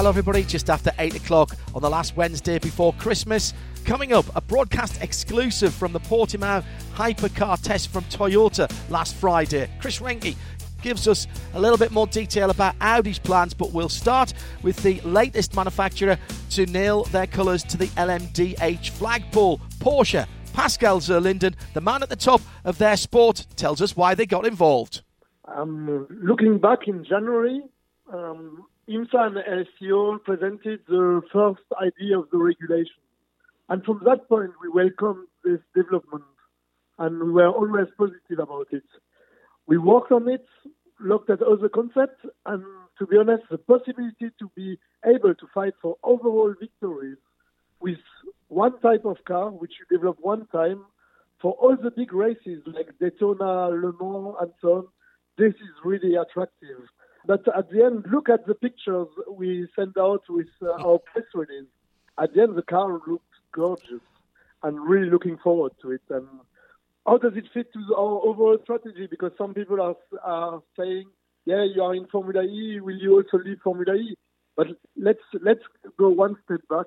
Hello, everybody. Just after 8 o'clock on the last Wednesday before Christmas. Coming up, a broadcast exclusive from the Portimao hypercar test from Toyota last Friday. Chris Reinke gives us a little bit more detail about Audi's plans, but we'll start with the latest manufacturer to nail their colours to the LMDH flagpole, Porsche. Pascal Zurlinden, the man at the top of their sport, tells us why they got involved. Um, looking back in January, um, IMSA and ACO presented the first idea of the regulation. And from that point, we welcomed this development and we were always positive about it. We worked on it, looked at other concepts, and to be honest, the possibility to be able to fight for overall victories with one type of car, which you develop one time, for all the big races like Daytona, Le Mans, and so on, this is really attractive. But at the end, look at the pictures we send out with uh, our press release. At the end, the car looks gorgeous and really looking forward to it. And how does it fit to our overall strategy? Because some people are, are saying, yeah, you are in Formula E, will you also leave Formula E? But let's, let's go one step back.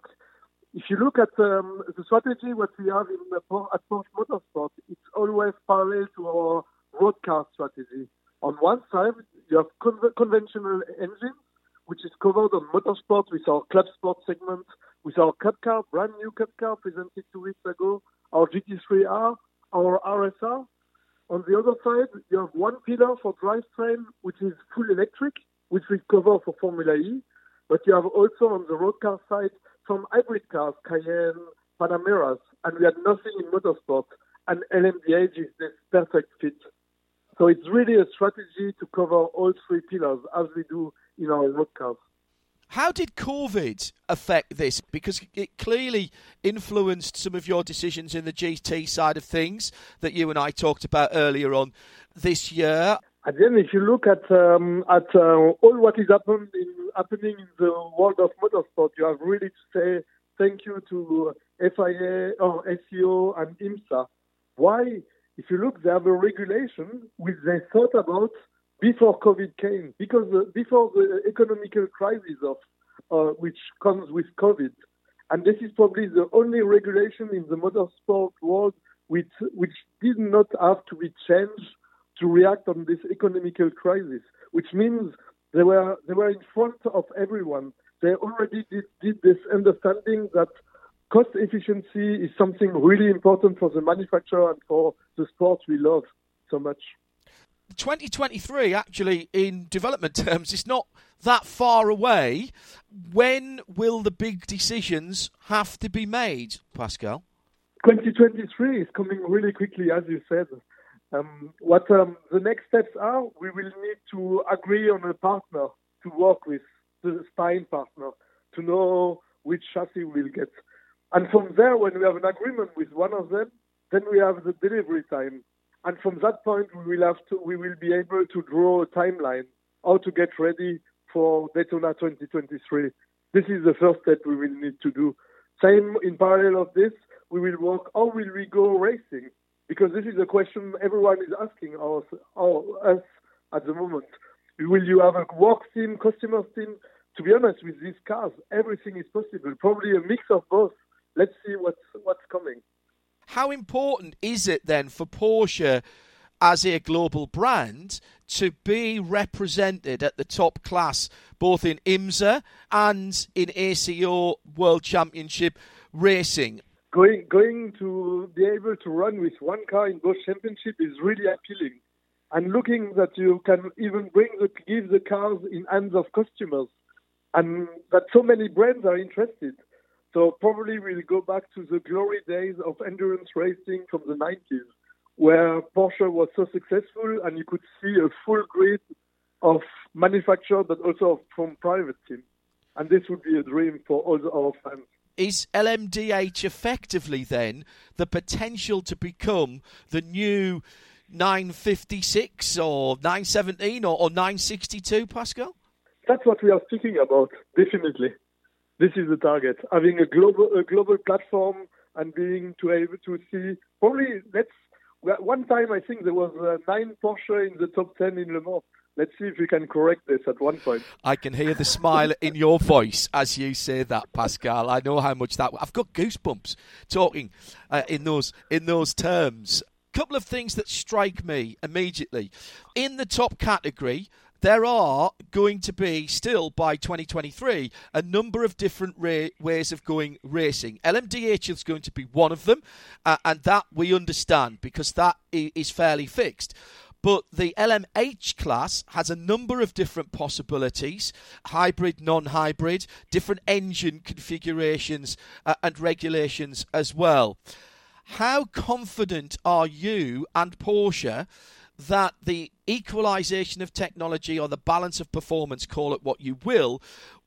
If you look at um, the strategy, what we have in the, at Porsche Motorsport, it's always parallel to our road car strategy. On one side, you have con- conventional engines, which is covered on motorsport with our club sport segment, with our cup car, brand new cup car presented two weeks ago, our GT3R, our RSR. On the other side, you have one pillar for drivetrain, which is full electric, which we cover for Formula E. But you have also on the road car side some hybrid cars, Cayenne, Panameras, and we had nothing in motorsport. And LMDH is this perfect fit. So it's really a strategy to cover all three pillars as we do in our road cars. How did COVID affect this? Because it clearly influenced some of your decisions in the GT side of things that you and I talked about earlier on this year. And then, if you look at um, at uh, all what is happened in, happening in the world of motorsport, you have really to say thank you to FIA or ACO and IMSA. Why? If you look, they have a regulation which they thought about before COVID came, because uh, before the economical crisis of uh, which comes with COVID, and this is probably the only regulation in the motorsport world which which did not have to be changed to react on this economical crisis, which means they were they were in front of everyone. They already did, did this understanding that cost efficiency is something really important for the manufacturer and for the sport we love so much. 2023, actually, in development terms, is not that far away. When will the big decisions have to be made, Pascal? 2023 is coming really quickly, as you said. Um, what um, the next steps are, we will need to agree on a partner to work with, the spine partner, to know which chassis we'll get. And from there, when we have an agreement with one of them, then we have the delivery time. And from that point, we will have to, we will be able to draw a timeline, how to get ready for Daytona 2023. This is the first step we will need to do. Same in parallel of this, we will work, how will we go racing? Because this is a question everyone is asking us, us at the moment. Will you have a work team, customer team? To be honest, with these cars, everything is possible. Probably a mix of both let's see what's what's coming. How important is it then for Porsche as a global brand to be represented at the top class, both in IMSA and in ACO World Championship racing? Going, going to be able to run with one car in both championships is really appealing. And looking that you can even bring the give the cars in hands of customers, and that so many brands are interested. So probably we'll go back to the glory days of endurance racing from the 90s, where Porsche was so successful and you could see a full grid of manufacturer, but also from private teams. and this would be a dream for all our fans. Is LMDH effectively then the potential to become the new 956 or 917 or, or 962, Pascal? That's what we are speaking about, definitely. This is the target, having a global a global platform and being to able to see probably let's one time I think there was uh, nine Porsche in the top ten in Le Mans. Let's see if we can correct this at one point. I can hear the smile in your voice as you say that, Pascal. I know how much that. I've got goosebumps talking uh, in those in those terms. Couple of things that strike me immediately in the top category there are going to be still by 2023 a number of different ra- ways of going racing. LMDH is going to be one of them, uh, and that we understand because that is fairly fixed. But the LMH class has a number of different possibilities hybrid, non hybrid, different engine configurations, uh, and regulations as well. How confident are you and Porsche that the equalization of technology or the balance of performance, call it what you will,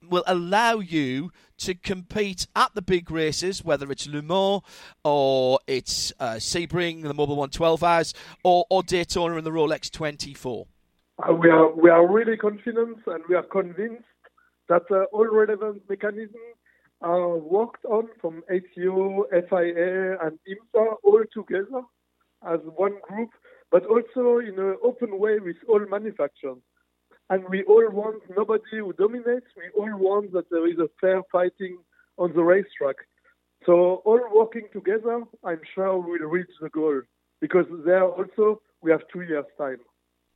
will allow you to compete at the big races, whether it's Le Mans or it's uh, Sebring, the Mobil 112 hours, or, or Daytona and the Rolex 24? Uh, we are we are really confident and we are convinced that uh, all relevant mechanisms are worked on from ACO, FIA, and IMSA all together as one group but also in an open way with all manufacturers. And we all want nobody who dominates. We all want that there is a fair fighting on the racetrack. So all working together, I'm sure we'll reach the goal because there also we have two years' time.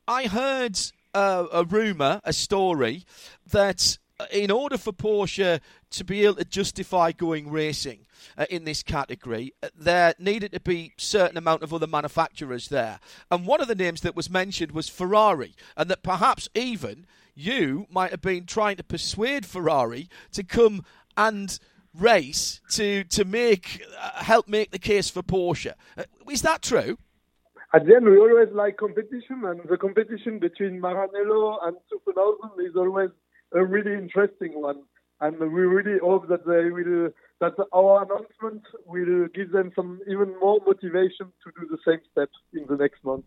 I heard uh, a rumor, a story that in order for Porsche to be able to justify going racing uh, in this category, uh, there needed to be certain amount of other manufacturers there. And one of the names that was mentioned was Ferrari, and that perhaps even you might have been trying to persuade Ferrari to come and race to to make uh, help make the case for Porsche. Uh, is that true? At the end, we always like competition, and the competition between Maranello and Zuffenhausen is always a really interesting one, and we really hope that they will that our announcement will give them some even more motivation to do the same steps in the next month.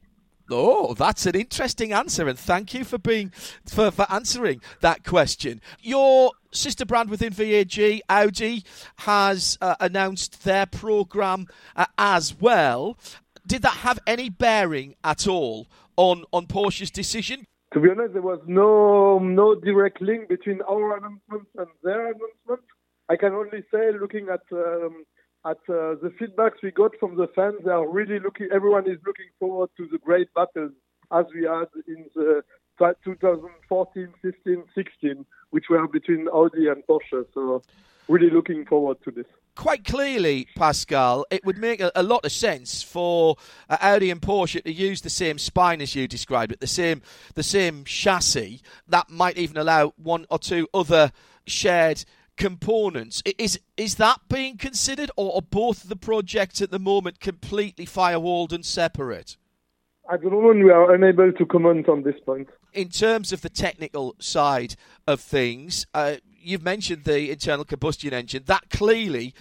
Oh, that's an interesting answer, and thank you for being for, for answering that question. Your sister brand within VAG, Audi, has uh, announced their program uh, as well. Did that have any bearing at all on on Porsche's decision? To be honest, there was no no direct link between our announcement and their announcement. I can only say, looking at um, at uh, the feedbacks we got from the fans, they are really looking. Everyone is looking forward to the great battles as we had in the 2014, 15, 16, which were between Audi and Porsche. So, really looking forward to this quite clearly, Pascal, it would make a, a lot of sense for uh, Audi and Porsche to use the same spine as you described it, the same the same chassis. That might even allow one or two other shared components. Is is that being considered, or are both the projects at the moment completely firewalled and separate? At the moment, we are unable to comment on this point. In terms of the technical side of things, uh, you've mentioned the internal combustion engine. That clearly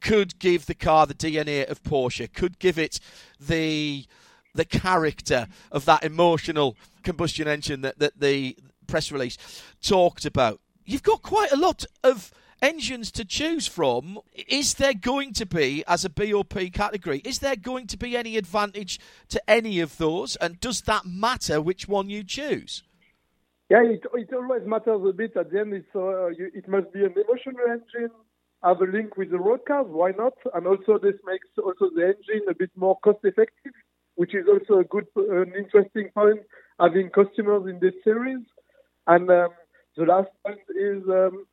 could give the car the DNA of Porsche, could give it the the character of that emotional combustion engine that, that the press release talked about. You've got quite a lot of engines to choose from. Is there going to be, as a BOP category, is there going to be any advantage to any of those? And does that matter which one you choose? Yeah, it, it always matters a bit. At the end, it's, uh, you, it must be an emotional engine, have a link with the road cars. Why not? And also, this makes also the engine a bit more cost effective, which is also a good, an interesting point having customers in this series. And um, the last point is um,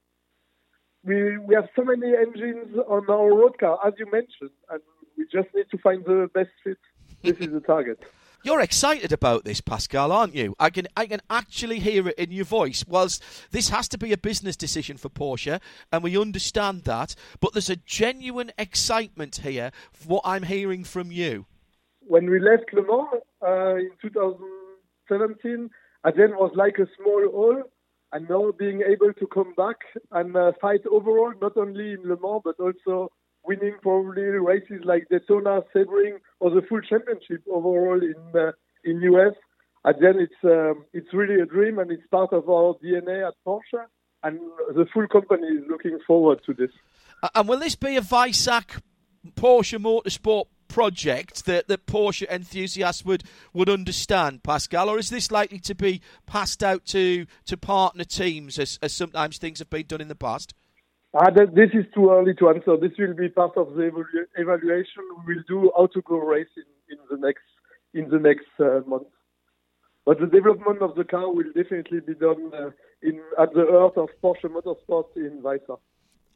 we we have so many engines on our road car, as you mentioned, and we just need to find the best fit. This is the target. You're excited about this, Pascal, aren't you? I can I can actually hear it in your voice. Whilst this has to be a business decision for Porsche, and we understand that, but there's a genuine excitement here. What I'm hearing from you. When we left Le Mans uh, in 2017, Agen was like a small hole, and now being able to come back and uh, fight overall, not only in Le Mans, but also winning probably races like Daytona, Sebring, or the full championship overall in uh, in US. Again, it's um, it's really a dream, and it's part of our DNA at Porsche, and the full company is looking forward to this. And will this be a Weissach Porsche Motorsport project that, that Porsche enthusiasts would, would understand, Pascal, or is this likely to be passed out to, to partner teams as, as sometimes things have been done in the past? Uh, this is too early to answer. This will be part of the evalu- evaluation we will do how to go race in, in the next in the next uh, month. But the development of the car will definitely be done uh, in at the heart of Porsche Motorsport in Weissach.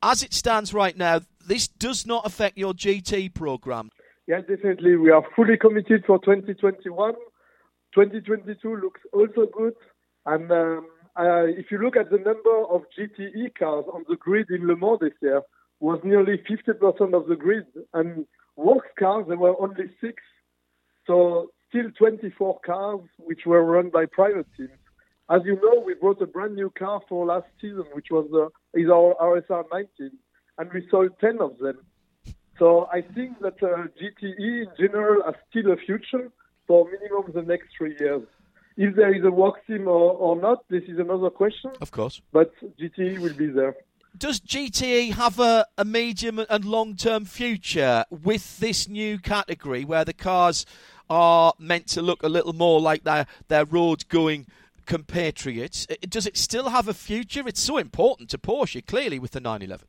As it stands right now, this does not affect your GT program. Yeah, definitely. We are fully committed for 2021. 2022 looks also good. And um, uh, if you look at the number of GTE cars on the grid in Le Mans this year, was nearly 50% of the grid. And works cars, there were only six. So still 24 cars which were run by private teams. As you know, we brought a brand new car for last season, which was uh, is our RSR 19, and we sold 10 of them. So I think that uh, GTE in general has still a future for minimum the next three years. If there is a work team or, or not, this is another question. Of course. But GTE will be there. Does GTE have a, a medium and long term future with this new category where the cars are meant to look a little more like their, their road going compatriots? Does it still have a future? It's so important to Porsche, clearly, with the 911.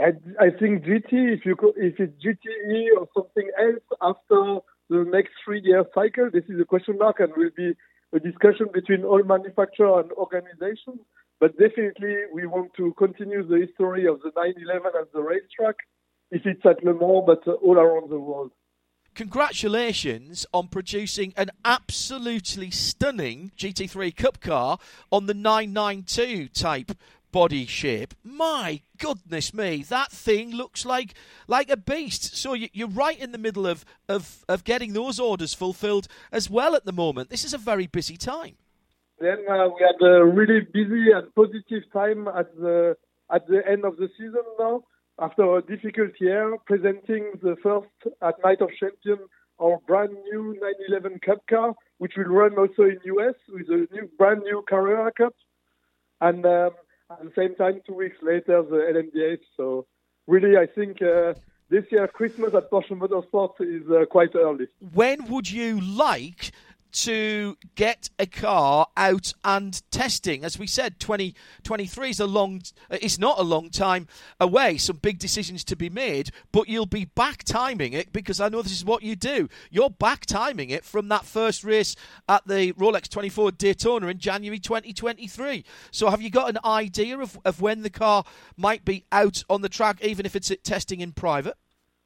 I, I think GT, if you if it's GTE or something else after the next three-year cycle, this is a question mark and will be a discussion between all manufacturer and organization. But definitely, we want to continue the history of the 911 as the racetrack, if it's at Le Mans, but all around the world. Congratulations on producing an absolutely stunning GT3 Cup car on the 992 type body shape. My goodness me, that thing looks like like a beast. So you're right in the middle of, of, of getting those orders fulfilled as well at the moment. This is a very busy time. Then uh, we had a really busy and positive time at the at the end of the season now. After a difficult year, presenting the first at Night of Champions our brand new 911 Cup car, which will run also in US with a new brand new Carrera Cup. And um, the same time, two weeks later, the LMDH. So really, I think uh, this year Christmas at Porsche Motorsport is uh, quite early. When would you like to get a car out and testing. As we said, 2023 is a long, it's not a long time away. Some big decisions to be made, but you'll be back timing it because I know this is what you do. You're back timing it from that first race at the Rolex 24 Daytona in January 2023. So have you got an idea of, of when the car might be out on the track, even if it's testing in private?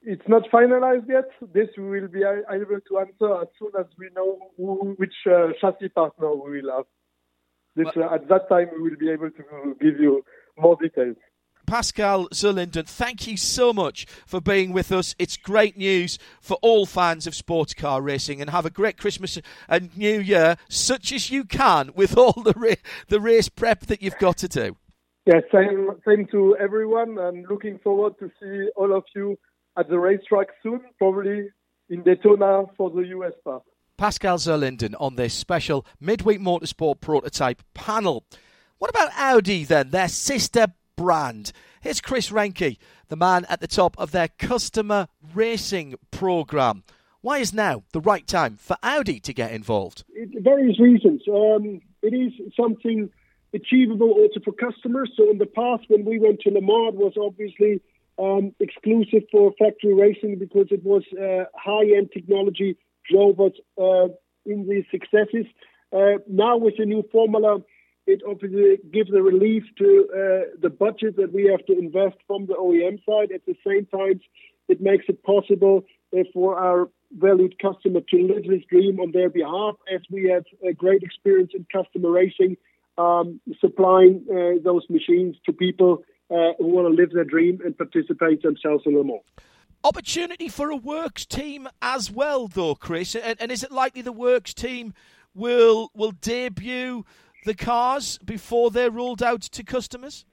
It's not finalized yet. This we will be able to answer as soon as we know who, which uh, chassis partner we will have. This, uh, at that time, we will be able to give you more details. Pascal Zurlinden, thank you so much for being with us. It's great news for all fans of sports car racing, and have a great Christmas and New Year, such as you can, with all the ra- the race prep that you've got to do. Yeah, same same to everyone, and looking forward to see all of you at the racetrack soon, probably in Daytona for the US part. Pascal Zurlinden on this special midweek motorsport prototype panel. What about Audi then, their sister brand? Here's Chris Reinke, the man at the top of their customer racing program. Why is now the right time for Audi to get involved? It, various reasons. Um, it is something achievable also for customers. So in the past, when we went to Le Mans, it was obviously um, exclusive for factory racing because it was uh, high-end technology drove us uh, in these successes. Uh, now with the new formula, it obviously gives a relief to uh, the budget that we have to invest from the OEM side. At the same time, it makes it possible uh, for our valued customer to live this dream on their behalf, as we have a great experience in customer racing, um, supplying uh, those machines to people uh, who want to live their dream and participate themselves a little more. Opportunity for a works team as well, though, Chris. And, and is it likely the works team will will debut the cars before they're rolled out to customers?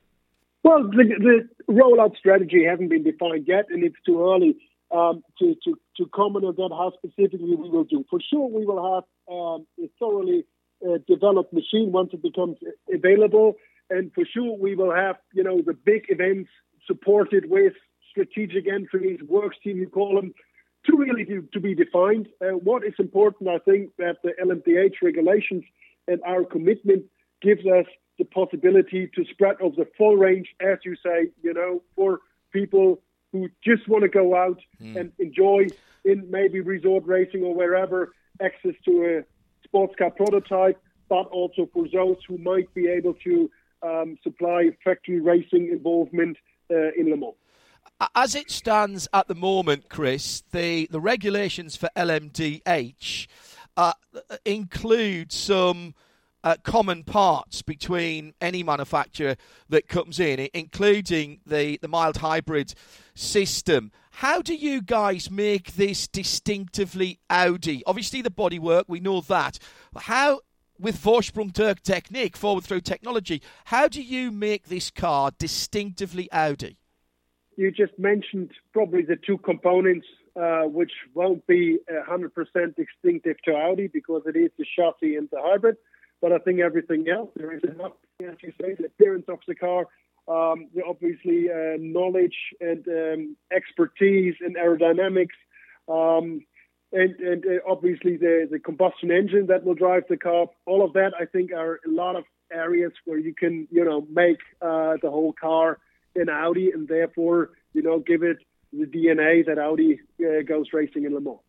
Well, the, the rollout strategy hasn't been defined yet, and it's too early um, to, to, to comment on that, how specifically we will do. For sure, we will have um, a thoroughly uh, developed machine once it becomes available, and for sure, we will have, you know, the big events supported with strategic entries, works team, you call them, to really to, to be defined. Uh, what is important, I think, that the LMDH regulations and our commitment gives us the possibility to spread over the full range, as you say, you know, for people who just want to go out mm. and enjoy in maybe resort racing or wherever access to a sports car prototype, but also for those who might be able to um, supply factory racing involvement uh, in Le Mans. As it stands at the moment, Chris, the, the regulations for LMDH uh, include some uh, common parts between any manufacturer that comes in, including the, the mild hybrid system. How do you guys make this distinctively Audi? Obviously, the bodywork, we know that. How, with Vorsprung durch Technik, forward throw technology, how do you make this car distinctively Audi? You just mentioned probably the two components uh, which won't be 100% distinctive to Audi because it is the chassis and the hybrid. But I think everything else, there is enough, as you say, the appearance of the car, um, obviously uh, knowledge and um, expertise in aerodynamics, um, and, and uh, obviously the, the combustion engine that will drive the car. All of that, I think, are a lot of areas where you can, you know, make uh, the whole car in Audi, and therefore, you know, give it the DNA that Audi uh, goes racing in Le Mans.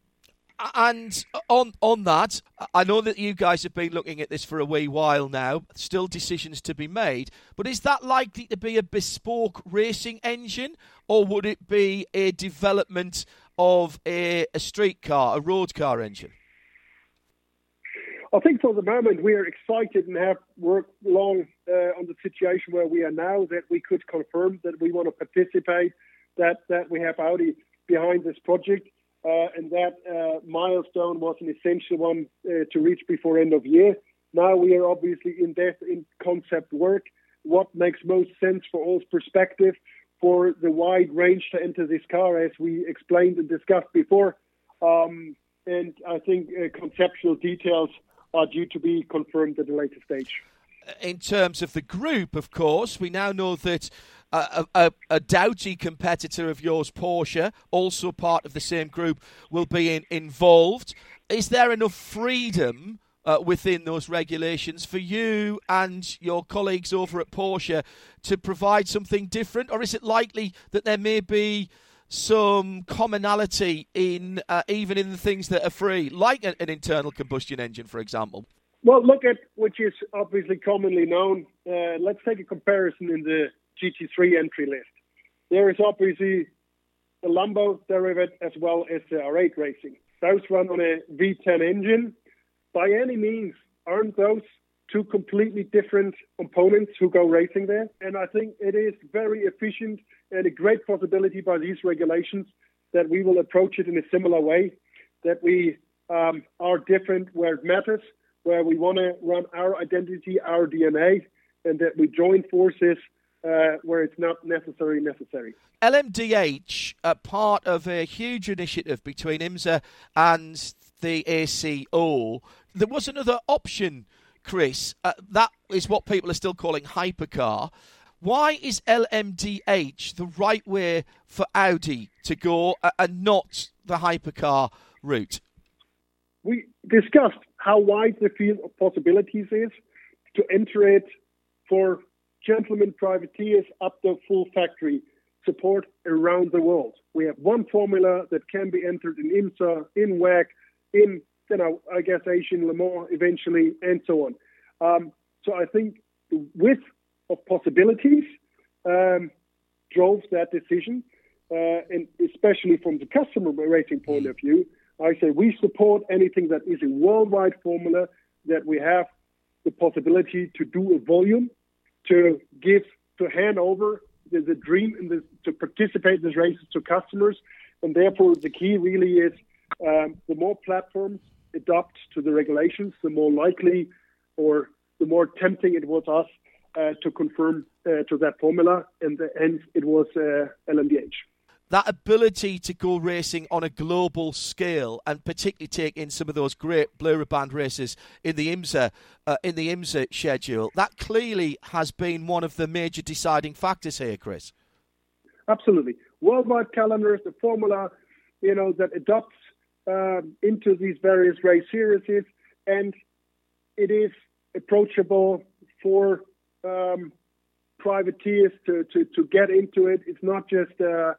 And on on that, I know that you guys have been looking at this for a wee while now. Still decisions to be made, but is that likely to be a bespoke racing engine, or would it be a development of a, a street car, a road car engine? I think for the moment we are excited and have worked long uh, on the situation where we are now that we could confirm that we want to participate, that that we have Audi behind this project uh, and that uh, milestone was an essential one uh, to reach before end of year. Now we are obviously in depth in concept work. What makes most sense for all perspective for the wide range to enter this car, as we explained and discussed before. Um, and I think uh, conceptual details are due to be confirmed at a later stage. In terms of the group, of course, we now know that a, a, a doughty competitor of yours, Porsche, also part of the same group, will be in, involved. Is there enough freedom uh, within those regulations for you and your colleagues over at Porsche to provide something different, or is it likely that there may be some commonality in uh, even in the things that are free, like an, an, internal combustion engine, for example? Well, look at which is obviously commonly known. Uh, let's take a comparison in the GT3 entry list. There is obviously the Lambo derivative as well as the R8 racing. Those run on a V10 engine. By any means, aren't those two completely different components who go racing there? And I think it is very efficient and a great possibility by these regulations that we will approach it in a similar way, that we um, are different where it matters, where we want to run our identity, our DNA, and that we join forces uh, where it's not necessarily necessary. LMDH, a part of a huge initiative between IMSA and the ACO. There was another option, Chris. Uh, that is what people are still calling hypercar. Why is LMDH the right way for Audi to go uh, and not the hypercar route? We discussed how wide the field of possibilities is to enter it for gentlemen privateers up to full factory support around the world. We have one formula that can be entered in IMSA, in WEC, in, you know, I guess Asian Le Mans eventually, and so on. Um, so I think the width of possibilities um, drove that decision, uh, and especially from the customer rating point of view, I say we support anything that is a worldwide formula that we have the possibility to do a volume to give, to hand over the, the dream and the, to participate in these races to customers. And therefore, the key really is um, the more platforms adopt to the regulations, the more likely or the more tempting it was us uh, to confirm uh, to that formula, and hence it was uh, LMDH that ability to go racing on a global scale and particularly take in some of those great blue band races in the IMSA uh, in the IMSA schedule that clearly has been one of the major deciding factors here Chris. Absolutely. Worldwide calendars the formula you know that adopts um, into these various race series and it is approachable for um, privateers to, to, to get into it it's not just uh,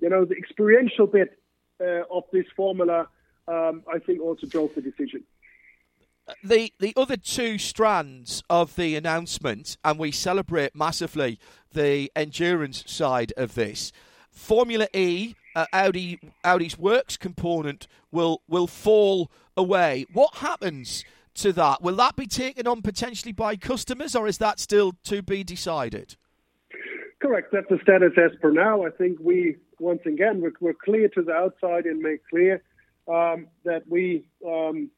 you know, the experiential bit uh, of this formula, um, I think, also drove the decision. The the other two strands of the announcement, and we celebrate massively the endurance side of this. Formula E, uh, Audi Audi's works component will will fall away. What happens to that? Will that be taken on potentially by customers, or is that still to be decided? Correct. That's the status as per now. I think we once again, we're, we're clear to the outside and make clear um, that we um,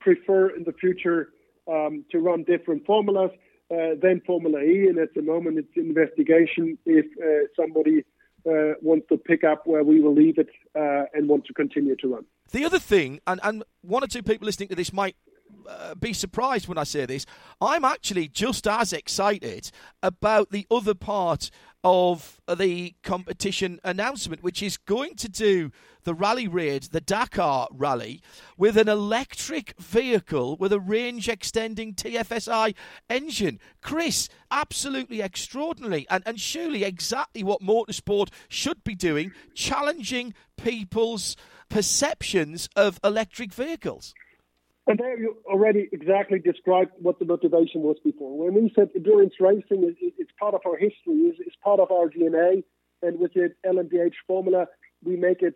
prefer in the future um, to run different formulas uh, than Formula E. And at the moment, it's investigation if uh, somebody uh, wants to pick up where we will leave it uh, and want to continue to run. The other thing, and, and one or two people listening to this might uh, be surprised when I say this. I'm actually just as excited about the other part of the competition announcement, which is going to do the rally raid, the Dakar rally, with an electric vehicle with a range extending TFSI engine. Chris, absolutely extraordinary, and, and surely exactly what motorsport should be doing, challenging people's perceptions of electric vehicles. And there you already exactly described what the motivation was before. When we said endurance racing is it's part of our history, it's, it's part of our DNA, and with the LMDH formula, we make it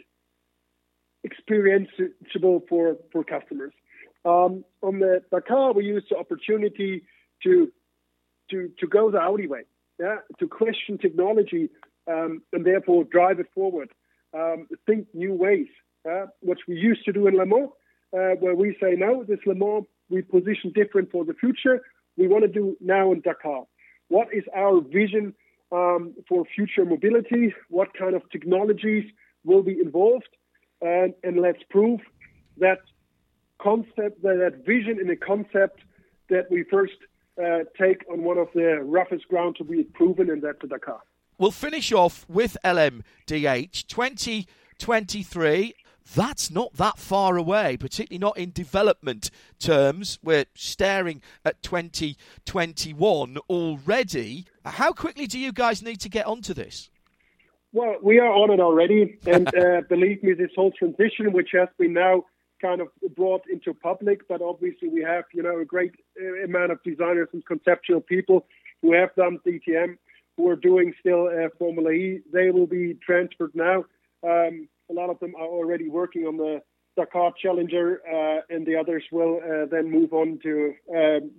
experienceable for, for customers. Um, on the Dakar, we used the opportunity to to to go the Audi way, yeah, to question technology um, and therefore drive it forward, um, think new ways, uh, which we used to do in Le Mans uh, where we say, no, this Le Mans, we position different for the future. We want to do now in Dakar. What is our vision um, for future mobility? What kind of technologies will be involved? And, and let's prove that concept, that, that vision in a concept that we first uh, take on one of the roughest ground to be proven, and that's the Dakar. We'll finish off with LMDH 2023 that's not that far away, particularly not in development terms. We're staring at 2021 already. How quickly do you guys need to get onto this? Well, we are on it already, and uh, believe me, this whole transition, which has been now kind of brought into public, but obviously we have, you know, a great uh, amount of designers and conceptual people who have done DTM, who are doing still uh, Formula E. They will be transferred now. Um, a lot of them are already working on the Dakar Challenger, uh, and the others will uh, then move on to, um,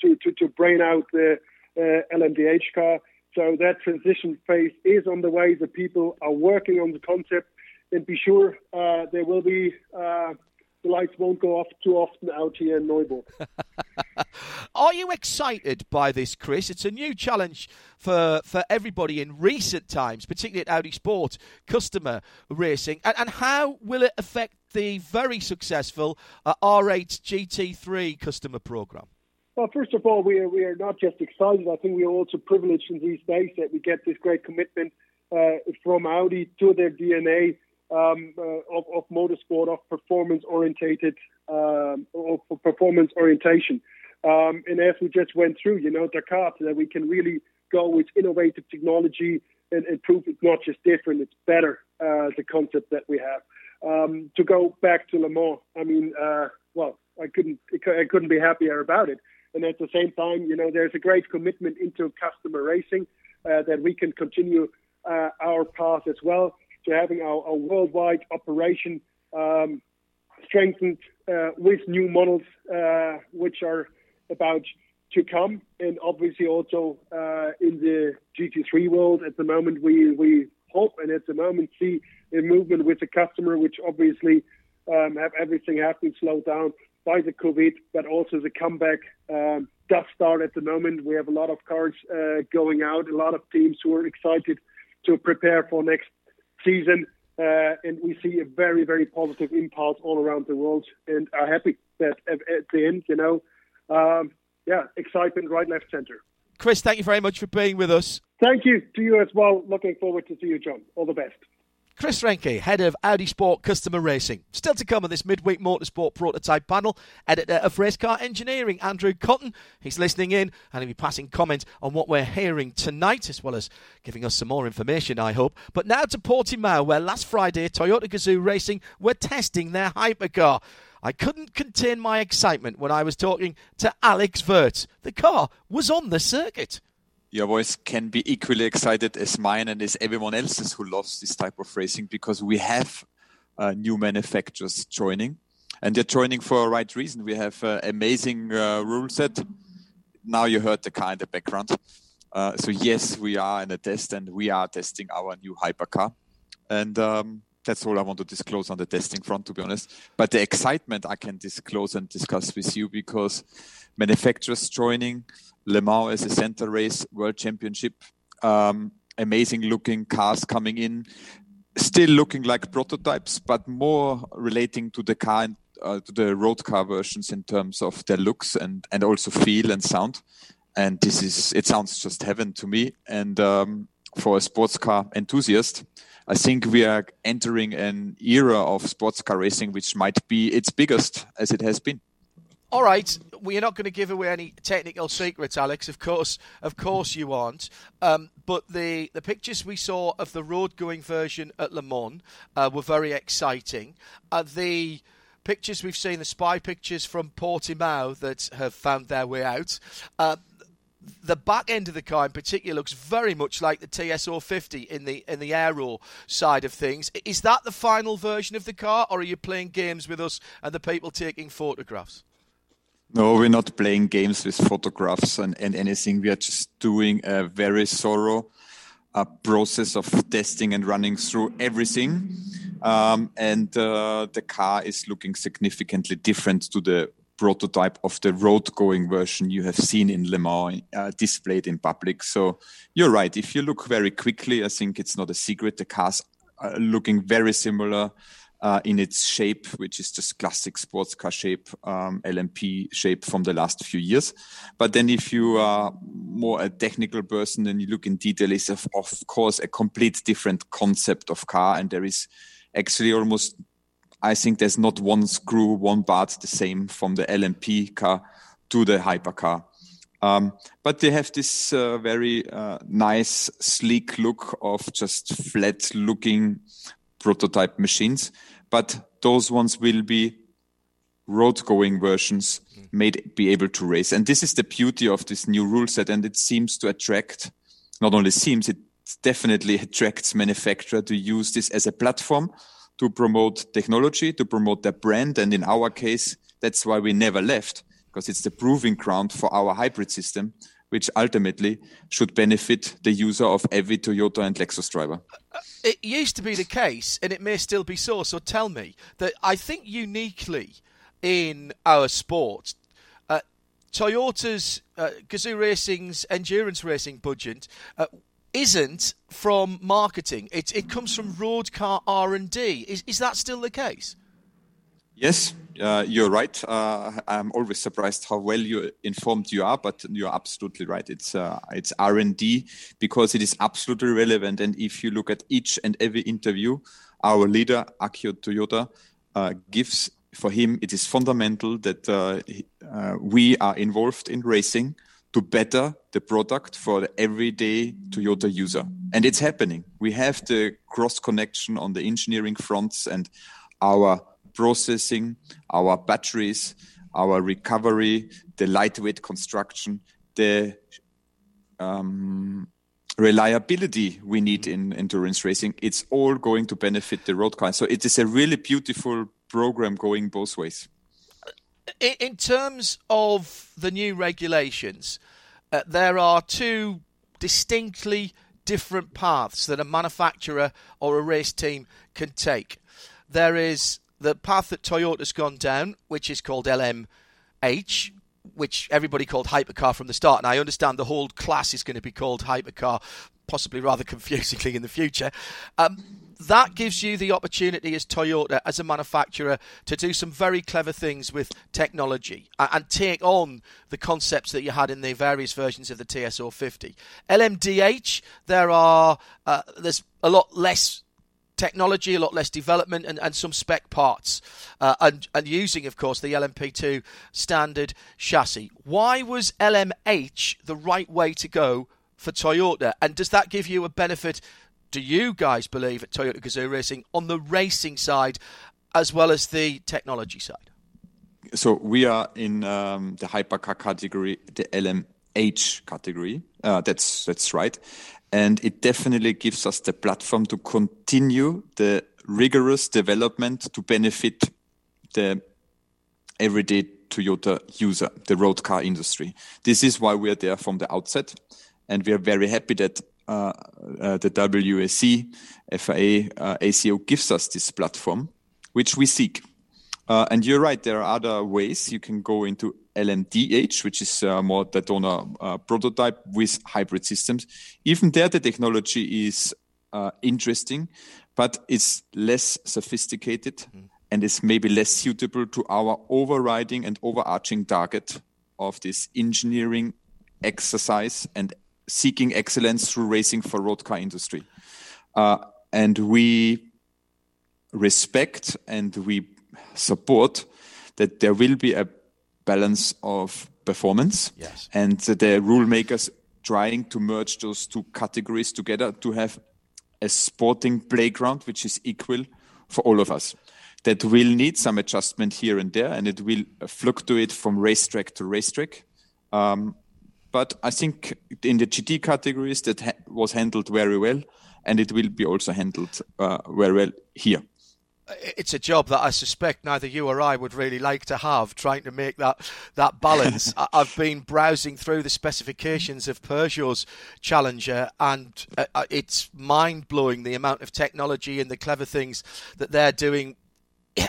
to, to to brain out the uh, LMDH car. So that transition phase is on the way. The people are working on the concept, and be sure uh, there will be uh, the lights won't go off too often out here in Neuburg. Are you excited by this, Chris? It's a new challenge for, for everybody in recent times, particularly at Audi Sport customer racing. And, and how will it affect the very successful uh, R8 GT3 customer program? Well, first of all, we are, we are not just excited. I think we are also privileged in these days that we get this great commitment uh, from Audi to their DNA um, uh, of, of, motorsport, of performance orientated, um, of performance orientation. Um, and as we just went through, you know, Dakar, that we can really go with innovative technology and, and prove it's not just different, it's better, uh, the concept that we have. Um, to go back to Le Mans, I mean, uh, well, I couldn't, I couldn't be happier about it. And at the same time, you know, there's a great commitment into customer racing uh, that we can continue uh, our path as well to having our, our worldwide operation um, strengthened uh, with new models, uh, which are about to come, and obviously also uh, in the GT3 world at the moment, we we hope and at the moment see a movement with the customer, which obviously um, have everything have been slowed down. by the COVID, but also the comeback um, does start at the moment. We have a lot of cars uh, going out, a lot of teams who are excited to prepare for next season. Uh, and we see a very, very positive impulse all around the world and are happy that at, at the end, you know, um, yeah, excitement right, left, center. Chris, thank you very much for being with us. Thank you to you as well. Looking forward to see you, John. All the best. Chris Reinke, head of Audi Sport Customer Racing. Still to come on this midweek motorsport prototype panel, editor of Race Car Engineering, Andrew Cotton. He's listening in and he'll be passing comment on what we're hearing tonight, as well as giving us some more information, I hope. But now to Portimao, where last Friday Toyota Gazoo Racing were testing their hypercar. I couldn't contain my excitement when I was talking to Alex Wurz. The car was on the circuit your voice can be equally excited as mine and as everyone else's who loves this type of racing because we have uh, new manufacturers joining and they're joining for a right reason. We have uh, amazing uh, rule set. Now you heard the car in the background. Uh, so yes, we are in a test and we are testing our new hypercar. And um, that's all I want to disclose on the testing front, to be honest. But the excitement I can disclose and discuss with you because manufacturers joining, Le Mans as a center race, World Championship, um, amazing looking cars coming in, still looking like prototypes, but more relating to the car and uh, to the road car versions in terms of their looks and and also feel and sound. And this is it sounds just heaven to me. And um, for a sports car enthusiast, I think we are entering an era of sports car racing which might be its biggest as it has been. All right, we are not going to give away any technical secrets, Alex. Of course, of course, you aren't. Um, but the the pictures we saw of the road going version at Le Mans uh, were very exciting. Uh, the pictures we've seen, the spy pictures from Portimao that have found their way out. Uh, the back end of the car in particular looks very much like the TS050 in the in the aero side of things. Is that the final version of the car, or are you playing games with us and the people taking photographs? No, we're not playing games with photographs and, and anything. We are just doing a very thorough uh, process of testing and running through everything. Um, and uh, the car is looking significantly different to the prototype of the road going version you have seen in Le Mans uh, displayed in public. So you're right. If you look very quickly, I think it's not a secret. The cars are looking very similar uh, in its shape, which is just classic sports car shape, um, LMP shape from the last few years. But then if you are more a technical person and you look in detail, it's of, of course a complete different concept of car. And there is actually almost, I think there's not one screw, one part the same from the LMP car to the hypercar. Um, but they have this uh, very uh, nice, sleek look of just flat looking prototype machines, but those ones will be road going versions made be able to race. And this is the beauty of this new rule set. And it seems to attract, not only seems, it definitely attracts manufacturer to use this as a platform to promote technology, to promote their brand. And in our case, that's why we never left because it's the proving ground for our hybrid system, which ultimately should benefit the user of every Toyota and Lexus driver. It used to be the case, and it may still be so. So tell me that I think uniquely in our sport, uh, Toyota's uh, Gazoo Racing's endurance racing budget uh, isn't from marketing. It it comes from road car R and D. Is is that still the case? Yes, uh, you're right. Uh, I'm always surprised how well you informed you are, but you're absolutely right. It's uh, it's R and D because it is absolutely relevant. And if you look at each and every interview, our leader Akio Toyoda uh, gives for him, it is fundamental that uh, uh, we are involved in racing to better the product for the everyday Toyota user, and it's happening. We have the cross connection on the engineering fronts and our processing, our batteries, our recovery, the lightweight construction, the um, reliability we need in endurance racing, it's all going to benefit the road car. So it is a really beautiful program going both ways. In terms of the new regulations, uh, there are two distinctly different paths that a manufacturer or a race team can take. There is the path that Toyota's gone down, which is called LMH, which everybody called hypercar from the start, and I understand the whole class is going to be called hypercar, possibly rather confusingly in the future. Um, that gives you the opportunity as Toyota, as a manufacturer, to do some very clever things with technology and, take on the concepts that you had in the various versions of the TS050. LMDH, there are uh, there's a lot less technology, a lot less development, and, and some spec parts, uh, and, and using, of course, the LMP2 standard chassis. Why was LMH the right way to go for Toyota? And does that give you a benefit do you guys believe at Toyota Gazoo Racing on the racing side as well as the technology side? So we are in um, the hypercar category, the LMH category. Uh, that's that's right, and it definitely gives us the platform to continue the rigorous development to benefit the everyday Toyota user, the road car industry. This is why we are there from the outset, and we are very happy that uh, uh, the WEC, FIA, uh, ACO gives us this platform, which we seek. and you're right, there are other ways you can go into LMDH, which is uh, more Daytona uh, prototype with hybrid systems. Even there, the technology is uh, interesting, but it's less sophisticated mm. and is maybe less suitable to our overriding and overarching target of this engineering exercise and seeking excellence through racing for road car industry. Uh, and we respect and we support that there will be a balance of performance yes. and the rule makers trying to merge those two categories together to have a sporting playground which is equal for all of us that will need some adjustment here and there and it will fluctuate from racetrack to racetrack um, but I think in the GT categories that ha- was handled very well, and it will be also handled uh, very well here. It's a job that I suspect neither you or I would really like to have, trying to make that that balance. I've been browsing through the specifications of Peugeot's Challenger, and uh, uh, it's mind blowing the amount of technology and the clever things that they're doing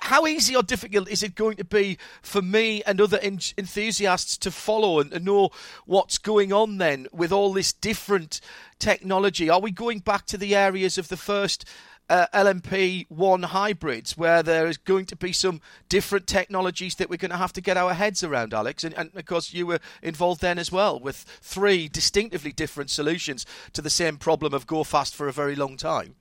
how easy or difficult is it going to be for me and other en- enthusiasts to follow and, know what's going on then with all this different technology? Are we going back to the areas of the first uh, LMP1 hybrids where there is going to be some different technologies that we're going to have to get our heads around, Alex? And, and of course, you were involved then as well with three distinctively different solutions to the same problem of go fast for a very long time.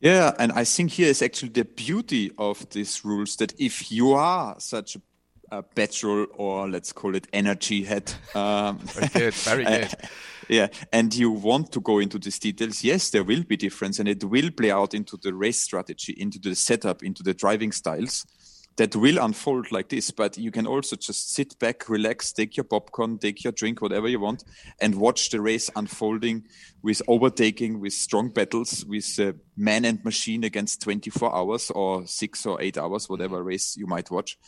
Yeah, and I think here is actually the beauty of these rules that if you are such a, a petrol or let's call it energy head, um, very good, very good. yeah, and you want to go into these details, yes, there will be difference, and it will play out into the race strategy, into the setup, into the driving styles that will unfold like this. But you can also just sit back, relax, take your popcorn, take your drink, whatever you want, and watch the race unfolding with overtaking, with strong battles, with uh, man and machine against 24 hours or six or eight hours, whatever race you might watch.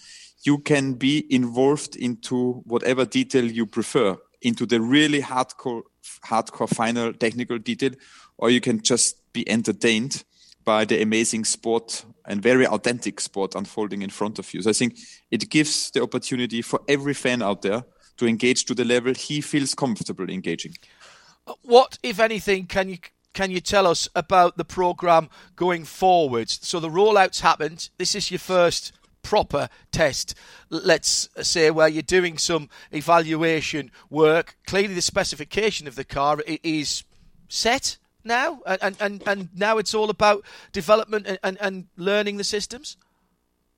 You can be involved into whatever detail you prefer, into the really hardcore, hardcore final technical detail, or you can just be entertained by the amazing sport and very authentic sport unfolding in front of you. So I think it gives the opportunity for every fan out there to engage to the level he feels comfortable engaging. What, if anything, can you can you tell us about the program going forward? So the rollouts happened. This is your first proper test, let's say, where you're doing some evaluation work. Clearly, the specification of the car is set now, and and and now it's all about development and, and, and learning the systems.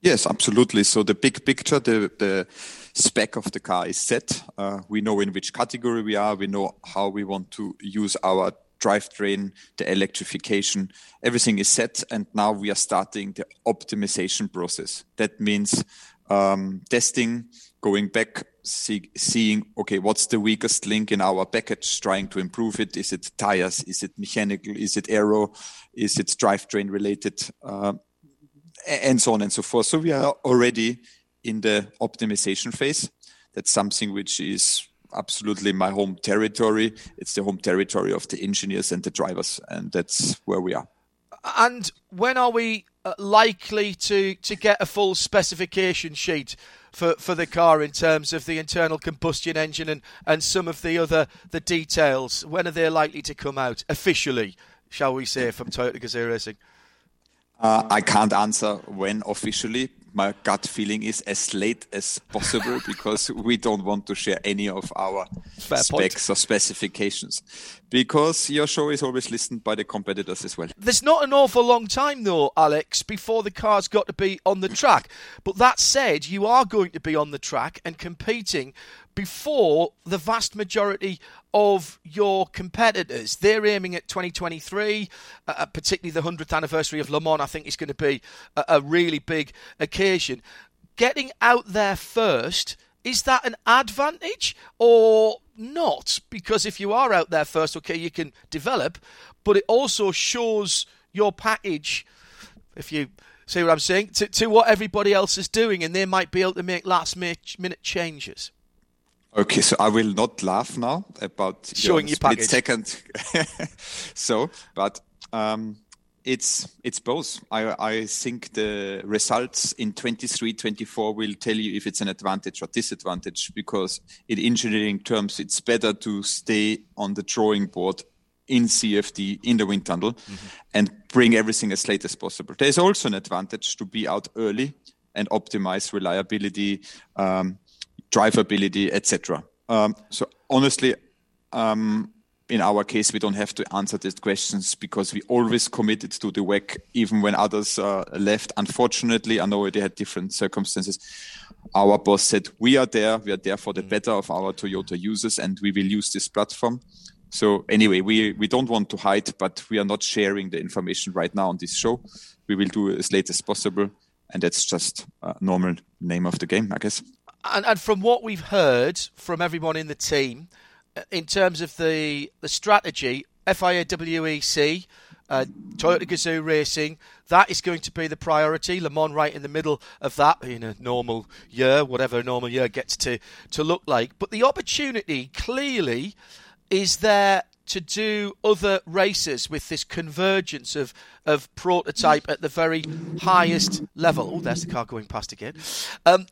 Yes, absolutely. So the big picture, the the spec of the car is set. Uh, we know in which category we are. We know how we want to use our drivetrain, the electrification. Everything is set, and now we are starting the optimization process. That means um, testing, going back, see, seeing, okay, what's the weakest link in our package, trying to improve it. Is it tires? Is it mechanical? Is it aero? Is it drivetrain related? Uh, and so on and so forth. So we are already in the optimization phase. That's something which is absolutely my home territory. It's the home territory of the engineers and the drivers, and that's where we are. And when are we uh, likely to, to get a full specification sheet for, for the car in terms of the internal combustion engine and, and some of the other the details? When are they likely to come out officially, shall we say, from Toyota Gazoo Racing? Uh, I can't answer when officially. My gut feeling is as late as possible because we don't want to share any of our Fair specs point. or specifications. Because your show is always listened by the competitors as well. There's not an awful long time, though, Alex, before the car's got to be on the track. But that said, you are going to be on the track and competing before the vast majority of your competitors. They're aiming at 2023, uh, uh, particularly the 100th anniversary of Le Mans, I think is going to be a, a really big occasion. Getting out there first, is that an advantage or not? Because if you are out there first, okay, you can develop, but it also shows your package, if you see what I'm saying, to, to what everybody else is doing, and they might be able to make last minute changes. Okay, so I will not laugh now about Showing your split second. so, but um, it's it's both. I I think the results in 23, 24 will tell you if it's an advantage or disadvantage because in engineering terms, it's better to stay on the drawing board in CFD in the wind tunnel and bring everything as late as possible. There's also an advantage to be out early and optimize reliability. Um, drivability, etc. Um, so honestly, um, in our case, we don't have to answer these questions because we always committed to the WEC, even when others uh, left. Unfortunately, I know they had different circumstances. Our boss said, "We are there. We are there for the better of our Toyota users, and we will use this platform." So anyway, we we don't want to hide, but we are not sharing the information right now on this show. We will do it as late as possible, and that's just a normal name of the game, I guess. And, and from what we've heard from everyone in the team, uh, in terms of the the strategy, FIA WEC, uh, Toyota Gazoo Racing, that is going to be the priority. Le Mans right in the middle of that in a normal year, whatever a normal year gets to, to look like. But the opportunity clearly is there to do other races with this convergence of of prototype at the very highest level. Oh, there's the car going past again. Um,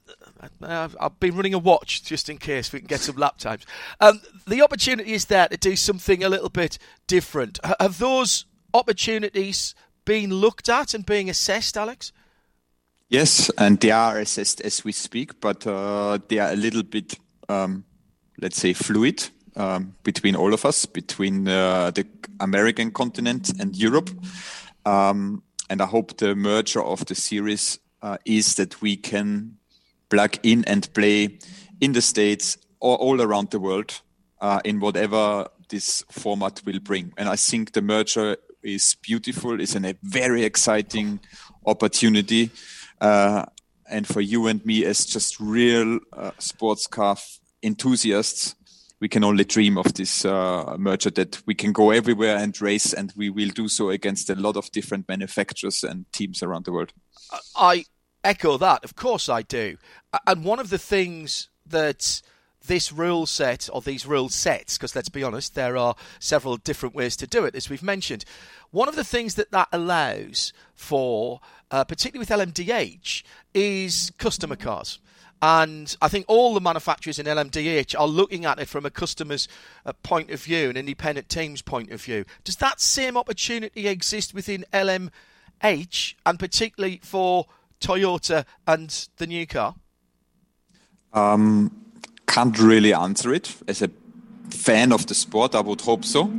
I've been running a watch just in case we can get some lap times. Um, the opportunity is there to do something a little bit different. Have those opportunities been looked at and being assessed, Alex? Yes, and they are assessed as we speak, but uh, they are a little bit, um, let's say, fluid um, between all of us, between uh, the American continent and Europe. Um, and I hope the merger of the series uh, is that we can plug in and play in the States or all around the world uh, in whatever this format will bring. And I think the merger is beautiful, is a very exciting opportunity. Uh, and for you and me, as just real uh, sports car enthusiasts, we can only dream of this uh, merger that we can go everywhere and race, and we will do so against a lot of different manufacturers and teams around the world. I echo that. Of course, I do. And one of the things that this rule set, or these rule sets, because let's be honest, there are several different ways to do it, as we've mentioned. One of the things that that allows for, uh, particularly with LMDH, is customer cars. And I think all the manufacturers in LMDH are looking at it from a customer's uh, point of view, an independent team's point of view. Does that same opportunity exist within LMH, and particularly for Toyota and the new car? Um, can't really answer it. As a fan of the sport, I would hope so.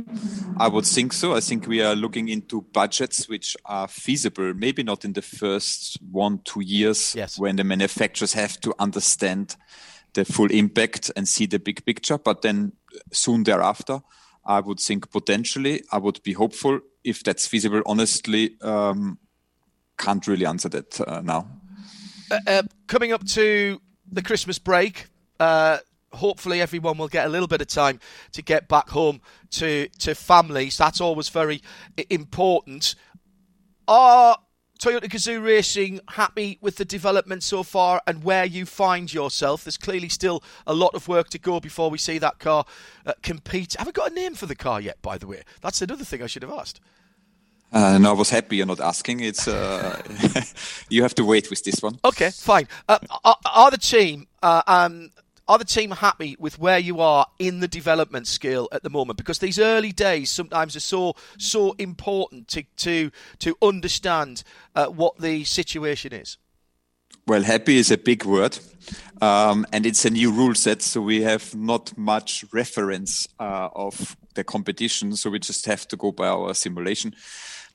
I would think so. I think we are looking into budgets which are feasible, maybe not in the first one, two years Yes. when the manufacturers have to understand the full impact and see the big picture, but then soon thereafter. I would think potentially, I would be hopeful if that's feasible. Honestly, um, can't really answer that uh, now. uh, coming up to the Christmas break, uh, hopefully everyone will get a little bit of time to get back home to to families. That's always very important. Are Toyota Gazoo Racing happy with the development so far and where you find yourself? There's clearly still a lot of work to go before we see that car uh, compete. Have I got a name for the car yet? By the way, that's another thing I should have asked. Uh, no, I was happy you're not asking. It's uh, you have to wait with this one. Okay, fine. Uh, are, are, the team uh, um, are the team happy with where you are in the development skill at the moment? Because these early days sometimes are so so important to to to understand uh, what the situation is. Well, happy is a big word, um, and it's a new rule set, so we have not much reference uh, of the competition, so we just have to go by our simulation.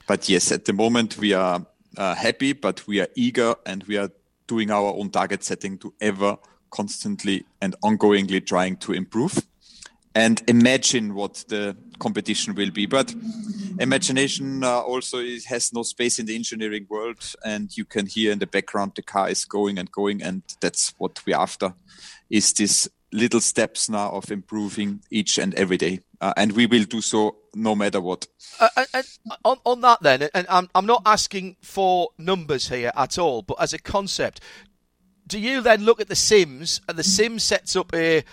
But yes, at the moment we are uh, happy, but we are eager and we are doing our own target setting to ever constantly and ongoingly trying to improve and imagine what the competition will be. But imagination uh, also has no space in the engineering world, and you can hear in the background the car is going and going, and that's what we're after. Is this little steps now of improving each and every day, uh, and we will do so no matter what. Uh, and, and on, on that, then, and I'm I'm not asking for numbers here at all, but as a concept, do you then look at the Sims and the Sim sets up a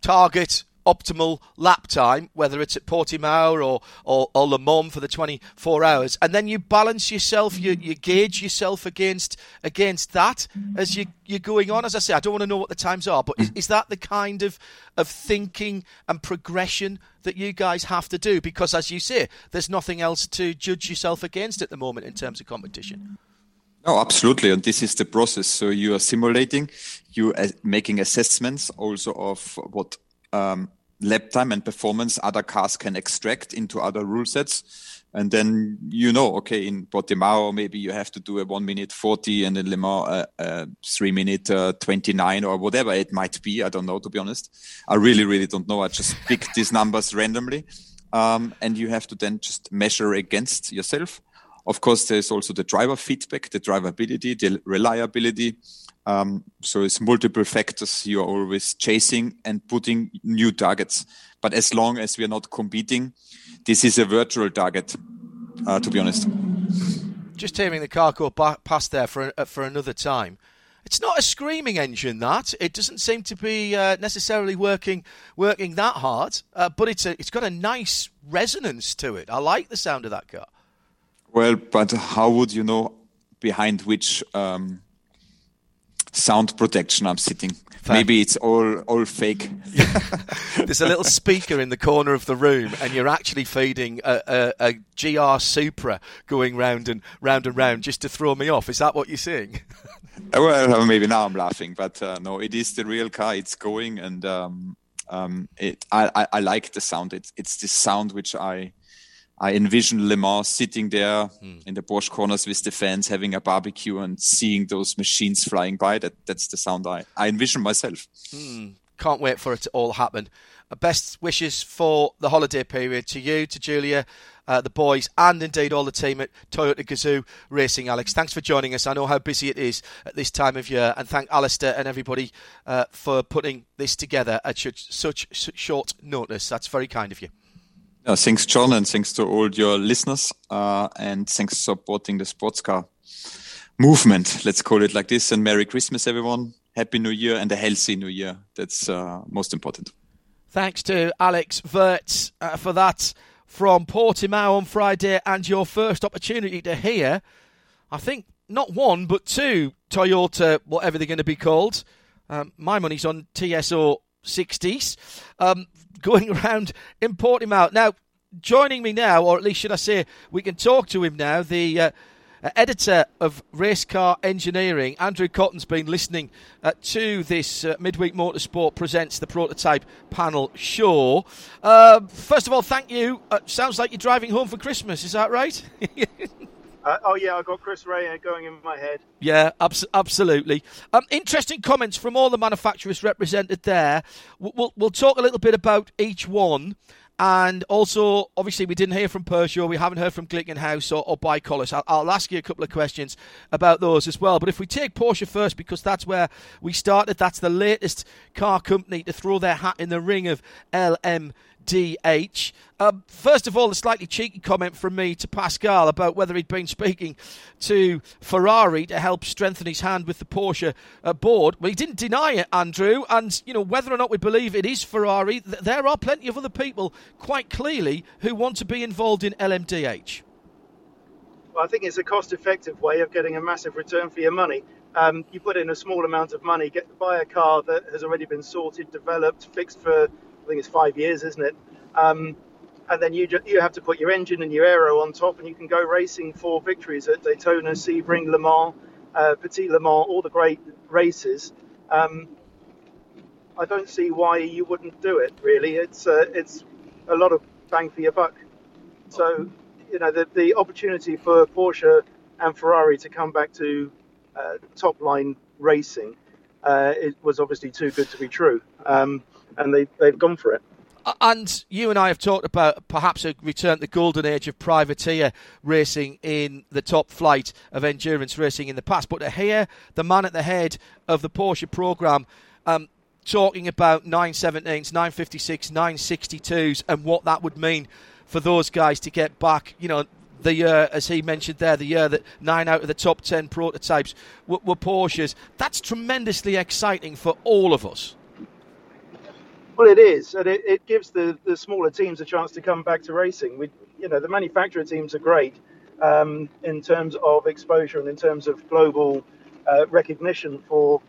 target optimal lap time, whether it's at Portimao or, or, or Le Mans for the 24 hours, and then you balance yourself, you, you gauge yourself against against that as you, you're going on. As I say, I don't want to know what the times are, but is, is that the kind of, of thinking and progression that you guys have to do? Because, as you say, there's nothing else to judge yourself against at the moment in terms of competition. No, absolutely, and this is the process. So you are simulating, you are making assessments also of what um, lap time and performance other cars can extract into other rule sets. And then you know, okay, in Portimao, maybe you have to do a one minute 40 and in Le Mans, uh, uh, three minute uh, 29 or whatever it might be. I don't know, to be honest. I really, really don't know. I just pick these numbers randomly. Um, and you have to then just measure against yourself. Of course, there's also the driver feedback, the drivability, the reliability, um, so it's multiple factors you're always chasing and putting new targets. But as long as we are not competing, this is a virtual target, uh, to be honest. Just hearing the car go past there for uh, for another time. It's not a screaming engine that it doesn't seem to be uh, necessarily working working that hard, uh, but it's a, it's got a nice resonance to it. I like the sound of that car. Well, but how would you know behind which um, sound protection I'm sitting. Fair. Maybe it's all all fake. There's a little speaker in the corner of the room, and you're actually feeding a, a, a, GR Supra going round and round and round just to throw me off. Is that what you're seeing? Uh, well, maybe now I'm laughing, but uh, no, it is the real car. It's going, and um, um, it, I, I, I, like the sound. It's it's the sound which I I envision Le Mans sitting there mm. in the Porsche corners with the fans having a barbecue and seeing those machines flying by. That that's the sound I, I envision myself. Mm. Can't wait for it to all happen. Uh, best wishes for the holiday period to you, to Julia, uh, the boys, and indeed all the team at Toyota Gazoo Racing. Alex, thanks for joining us. I know how busy it is at this time of year, and thank Alistair and everybody uh, for putting this together at such, such short notice. That's very kind of you. Thanks, John, and thanks to all your listeners, uh, and thanks for supporting the sports car movement. Let's call it like this. And Merry Christmas, everyone. Happy New Year and a healthy New Year. That's uh, most important. Thanks to Alex Wurz uh, for that from Portimao on Friday, and your first opportunity to hear, I think, not one but two Toyota, whatever they're going to be called. Um, my money's on TSO 60s. Um, going around importing him out. Now, joining me now, or at least should I say, we can talk to him now, the uh, editor of Racecar Engineering, Andrew Cotton's been listening uh, to this uh, Midweek Motorsport Presents the Prototype panel show. Uh, first of all, thank you. Uh, sounds like you're driving home for Christmas, is that right? Uh, oh yeah, I got Chris Rea going in my head. Yeah, abs- absolutely. Um, interesting comments from all the manufacturers represented there. We'll, we'll talk a little bit about each one. And also, obviously, we didn't hear from Peugeot. We haven't heard from Glickenhaus or, or ByKolles. I'll, I'll, ask you a couple of questions about those as well. But if we take Porsche first, because that's where we started, that's the latest car company to throw their hat in the ring of LM. DH. Um, first of all, a slightly cheeky comment from me to Pascal about whether he'd been speaking to Ferrari to help strengthen his hand with the Porsche uh, board. Well, he didn't deny it, Andrew. And, you know, whether or not we believe it is Ferrari, th- there are plenty of other people, quite clearly, who want to be involved in LMDH. Well, I think it's a cost-effective way of getting a massive return for your money. Um, you put in a small amount of money, get buy a car that has already been sorted, developed, fixed for I think it's five years, isn't it? Um, and then you you have to put your engine and your aero on top, and you can go racing for victories at Daytona, Sebring, Le Mans, uh, Petit Le Mans, all the great races. Um, I don't see why you wouldn't do it. Really, it's uh, it's a lot of bang for your buck. So, you know, the the opportunity for Porsche and Ferrari to come back to uh, top line racing uh, it was obviously too good to be true, um, and they they've gone for it. And you and I have talked about perhaps a return to the golden age of privateer racing in the top flight of endurance racing in the past. But hear the man at the head of the Porsche program um, talking about 917s, 956, 962s, and what that would mean for those guys to get back, you know, the year, as he mentioned there, the year that nine out of the top ten prototypes were, were Porsches. That's tremendously exciting for all of us. Well, it is, and it, it gives the, the smaller teams a chance to come back to racing. We, you know, the manufacturer teams are great um, in terms of exposure and in terms of global uh, recognition for,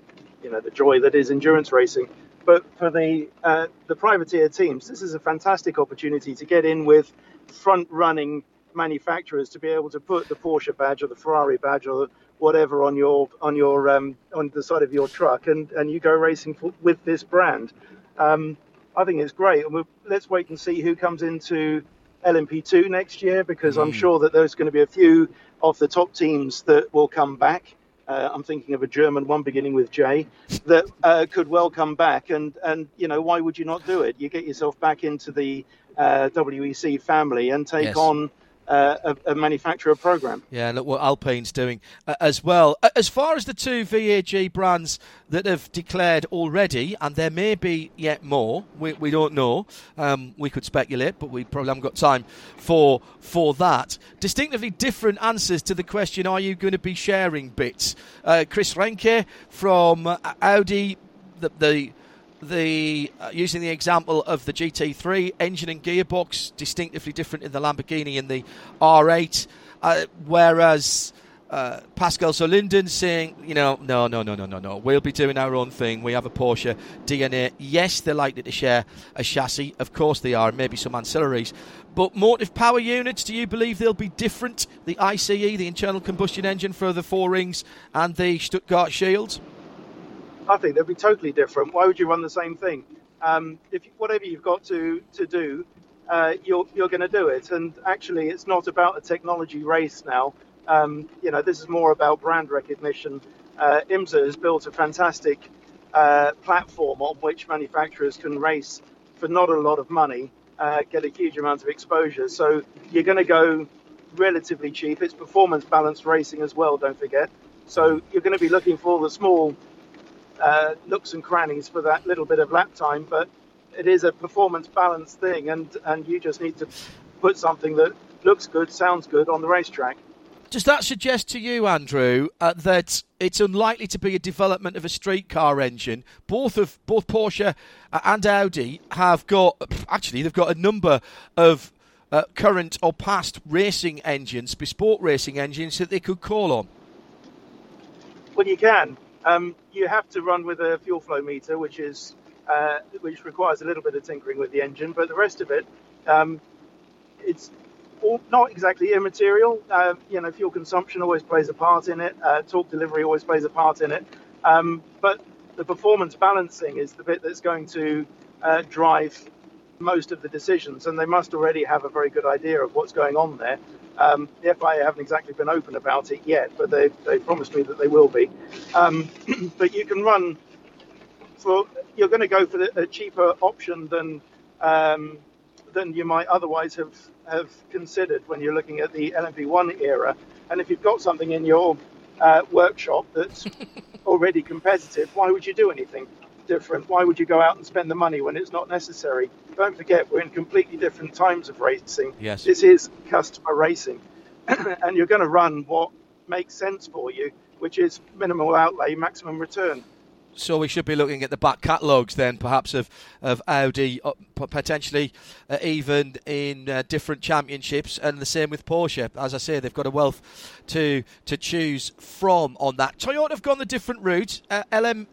you know, the joy that is endurance racing. But for the uh, the privateer teams, this is a fantastic opportunity to get in with front running manufacturers to be able to put the Porsche badge or the Ferrari badge or whatever on your on your um, on the side of your truck, and and you go racing for, with this brand. Um, I think it's great, and we'll, let's wait and see who comes into LMP2 next year because mm. I'm sure that there's going to be a few of the top teams that will come back. Uh, I'm thinking of a German one beginning with J that uh, could well come back, and and you know why would you not do it? You get yourself back into the uh, WEC family and take yes. on uh, a, a, manufacturer program. Yeah, look what Alpine's doing uh, as well. As far as the two VAG brands that have declared already, and there may be yet more, we, we don't know. Um, we could speculate, but we probably haven't got time for for that. Distinctively different answers to the question: Are you going to be sharing bits? Uh, Chris Reinke from Audi, the, the the uh, using the example of the GT3 engine and gearbox distinctively different in the Lamborghini and the R8, uh, whereas. Uh, Pascal Zurlinden saying, you know, no, no, no, no, no, no. We'll be doing our own thing. We have a Porsche DNA. Yes, they're likely to share a chassis. Of course they are, maybe some ancillaries. But motive power units, do you believe they'll be different? The ICE, the internal combustion engine for the four rings, and the Stuttgart Shield? I think they'd be totally different. Why would you run the same thing? Um, if whatever you've got to to do, uh, you're you're going to do it. And actually, it's not about a technology race now. Um, you know, this is more about brand recognition. Uh, IMSA has built a fantastic uh, platform on which manufacturers can race for not a lot of money, uh, get a huge amount of exposure. So you're going to go relatively cheap. It's performance balanced racing as well. Don't forget. So you're going to be looking for the small uh, nooks and crannies for that little bit of lap time, but it is a performance balance thing, and, and you just need to put something that looks good, sounds good on the racetrack. Does that suggest to you, Andrew, uh, that it's unlikely to be a development of a street car engine? Both of both Porsche and Audi have got actually they've got a number of uh, current or past racing engines, bespoke racing engines that they could call on. Well, you can. Um, you have to run with a fuel flow meter, which is uh, which requires a little bit of tinkering with the engine, but the rest of it, um, it's all, not exactly immaterial. Uh, you know, fuel consumption always plays a part in it. Uh, torque delivery always plays a part in it. Um, but the performance balancing is the bit that's going to uh, drive most of the decisions, and they must already have a very good idea of what's going on there. Um, the FIA haven't exactly been open about it yet, but they they promised me that they will be. Um, but you can run for you're going to go for a cheaper option than um, than you might otherwise have have considered when you're looking at the LMP1 era. And if you've got something in your uh, workshop that's already competitive, why would you do anything? different. Why would you go out and spend the money when it's not necessary? Don't forget, we're in completely different times of racing. Yes. This is customer racing. and you're going to run what makes sense for you, which is minimal outlay, maximum return. So we should be looking at the back catalogues then, perhaps of of Audi, uh, potentially uh, even in uh, different championships, and the same with Porsche. As I say, they've got a wealth to to choose from on that. Toyota have gone the different route. Uh, LM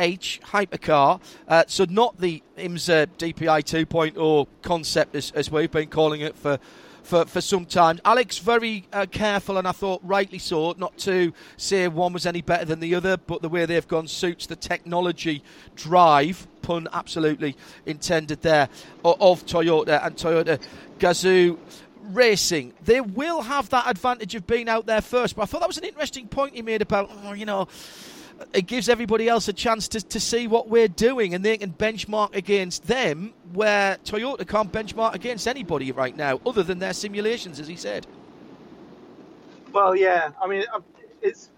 H hypercar. Uh, so not the IMSA DPI 2.0 concept as, as we've been calling it for for, for some time. Alex very uh, careful, and I thought rightly so, not to say one was any better than the other, but the way they've gone suits the technology drive, pun absolutely intended there, of Toyota and Toyota Gazoo. Racing, they will have that advantage of being out there first. But I thought that was an interesting point he made about, oh, you know, it gives everybody else a chance to, to see what we're doing and they can benchmark against them where Toyota can't benchmark against anybody right now other than their simulations, as he said. Well, yeah. I mean, um, it's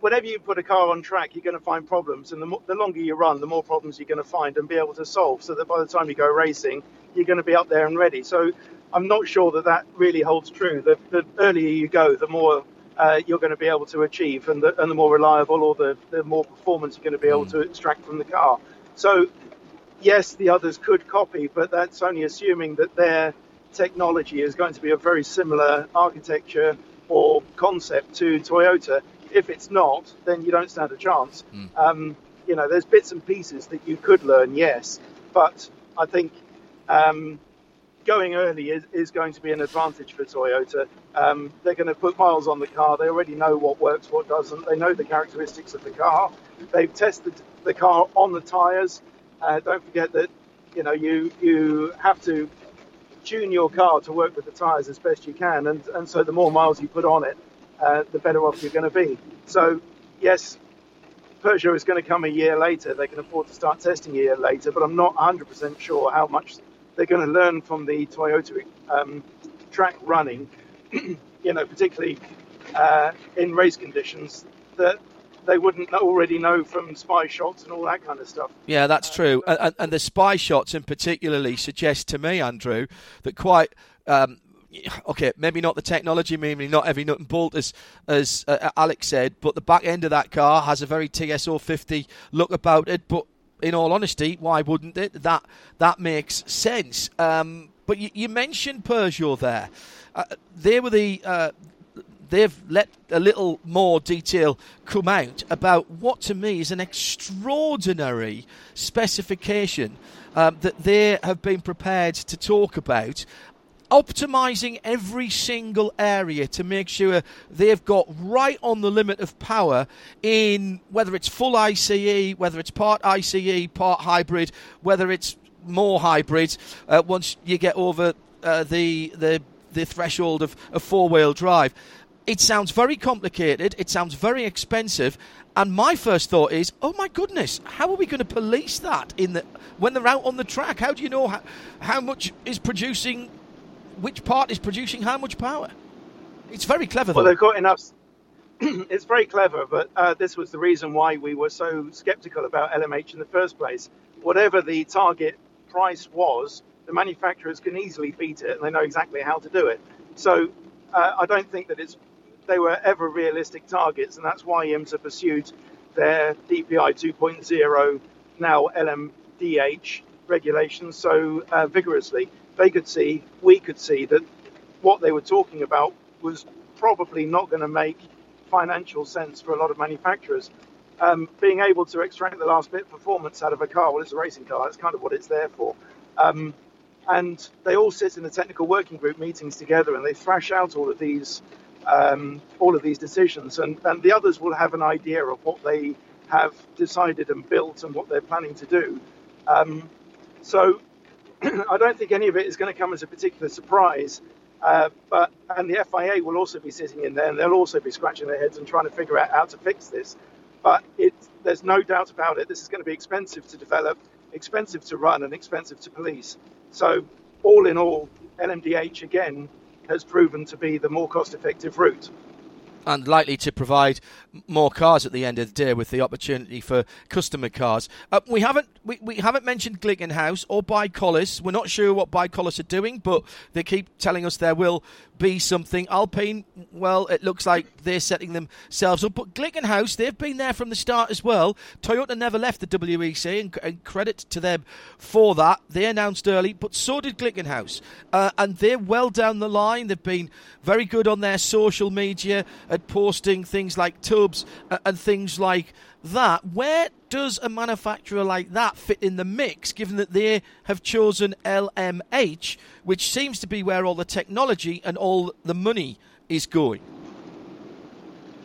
whenever you put a car on track, you're going to find problems, and the, the longer you run, the more problems you're going to find and be able to solve. So that by the time you go racing, you're going to be up there and ready. So I'm not sure that that really holds true. The, the earlier you go, the more uh, you're going to be able to achieve, and the, and the more reliable or the, the more performance you're going to be able mm. to extract from the car. So, yes, the others could copy, but that's only assuming that their technology is going to be a very similar architecture or concept to Toyota. If it's not, then you don't stand a chance. Mm. Um, you know, there's bits and pieces that you could learn, yes, but I think um, going early is, is going to be an advantage for Toyota. Um, they're going to put miles on the car. They already know what works, what doesn't. They know the characteristics of the car. They've tested the car on the tyres. Uh, don't forget that you know you you have to tune your car to work with the tyres as best you can, and and so the more miles you put on it, uh, the better off you're going to be. So yes, Peugeot is going to come a year later. They can afford to start testing a year later, but I'm not 100% sure how much they're going to learn from the Toyota um, track running, you know, particularly uh, in race conditions that they wouldn't already know from spy shots and all that kind of stuff. Yeah, that's true. And, and the spy shots in particularly suggest to me, Andrew, that quite. Um, okay, maybe not the technology, maybe not every nut and bolt as as uh, Alex said, but the back end of that car has a very TS050 look about it. But in all honesty, why wouldn't it? That that makes sense. Um, but you, you, mentioned Peugeot there. Uh, they were the. Uh, they've let a little more detail come out about what to me is an extraordinary specification um, that they have been prepared to talk about optimizing every single area to make sure they've got right on the limit of power in whether it's full ICE, whether it's part ICE, part hybrid, whether it's more hybrid. Uh, once you get over uh, the the the threshold of, of four wheel drive, it sounds very complicated. It sounds very expensive. And my first thought is, oh my goodness, how are we going to police that in the when they're out on the track? How do you know how, how much is producing which part is producing how much power. It's very clever, though. Well, they've got enough. it's very clever, but uh, this was the reason why we were so skeptical about LMH in the first place. Whatever the target price was, the manufacturers can easily beat it, and they know exactly how to do it. So uh, I don't think that it's they were ever realistic targets, and that's why IMSA pursued their DPI 2.0 now LMDH regulations so uh, vigorously they could see, we could see that what they were talking about was probably not going to make financial sense for a lot of manufacturers. Um, being able to extract the last bit of performance out of a car, well, it's a racing car, that's kind of what it's there for. Um, and they all sit in the technical working group meetings together and they thrash out all of these um, all of these decisions and, and the others will have an idea of what they have decided and built and what they're planning to do. Um, so I don't think any of it is going to come as a particular surprise. Uh, but and the FIA will also be sitting in there, and they'll also be scratching their heads and trying to figure out how to fix this. But it, there's no doubt about it. This is going to be expensive to develop, expensive to run, and expensive to police. So all in all, LMDH again has proven to be the more cost-effective route and likely to provide more cars at the end of the day with the opportunity for customer cars. Uh, we haven't we, we haven't mentioned Glickenhaus or ByKolles. We're not sure what ByKolles are doing, but they keep telling us there will be something. Alpine, well, it looks like they're setting themselves up. But Glickenhaus, they've been there from the start as well. Toyota never left the WEC, and, and credit to them for that. They announced early, but so did Glickenhaus. Uh, and they're well down the line. They've been very good on their social media at posting things like tubs uh, and things like that. Where does a manufacturer like that fit in the mix, given that they have chosen LMH, which seems to be where all the technology and all the money is going?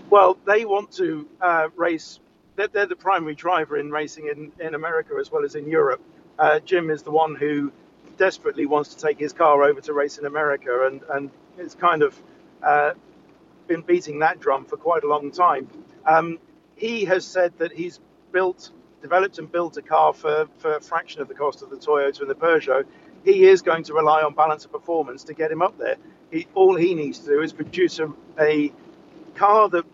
Well, they want to uh, race. They're, they're, the primary driver in racing in, in America as well as in Europe. Uh, Jim is the one who desperately wants to take his car over to race in America, and and it's kind of uh, been beating that drum for quite a long time. Um, he has said that he's built, developed and built a car for, for a fraction of the cost of the Toyota and the Peugeot. He is going to rely on balance of performance to get him up there. He, all he needs to do is produce a, a car that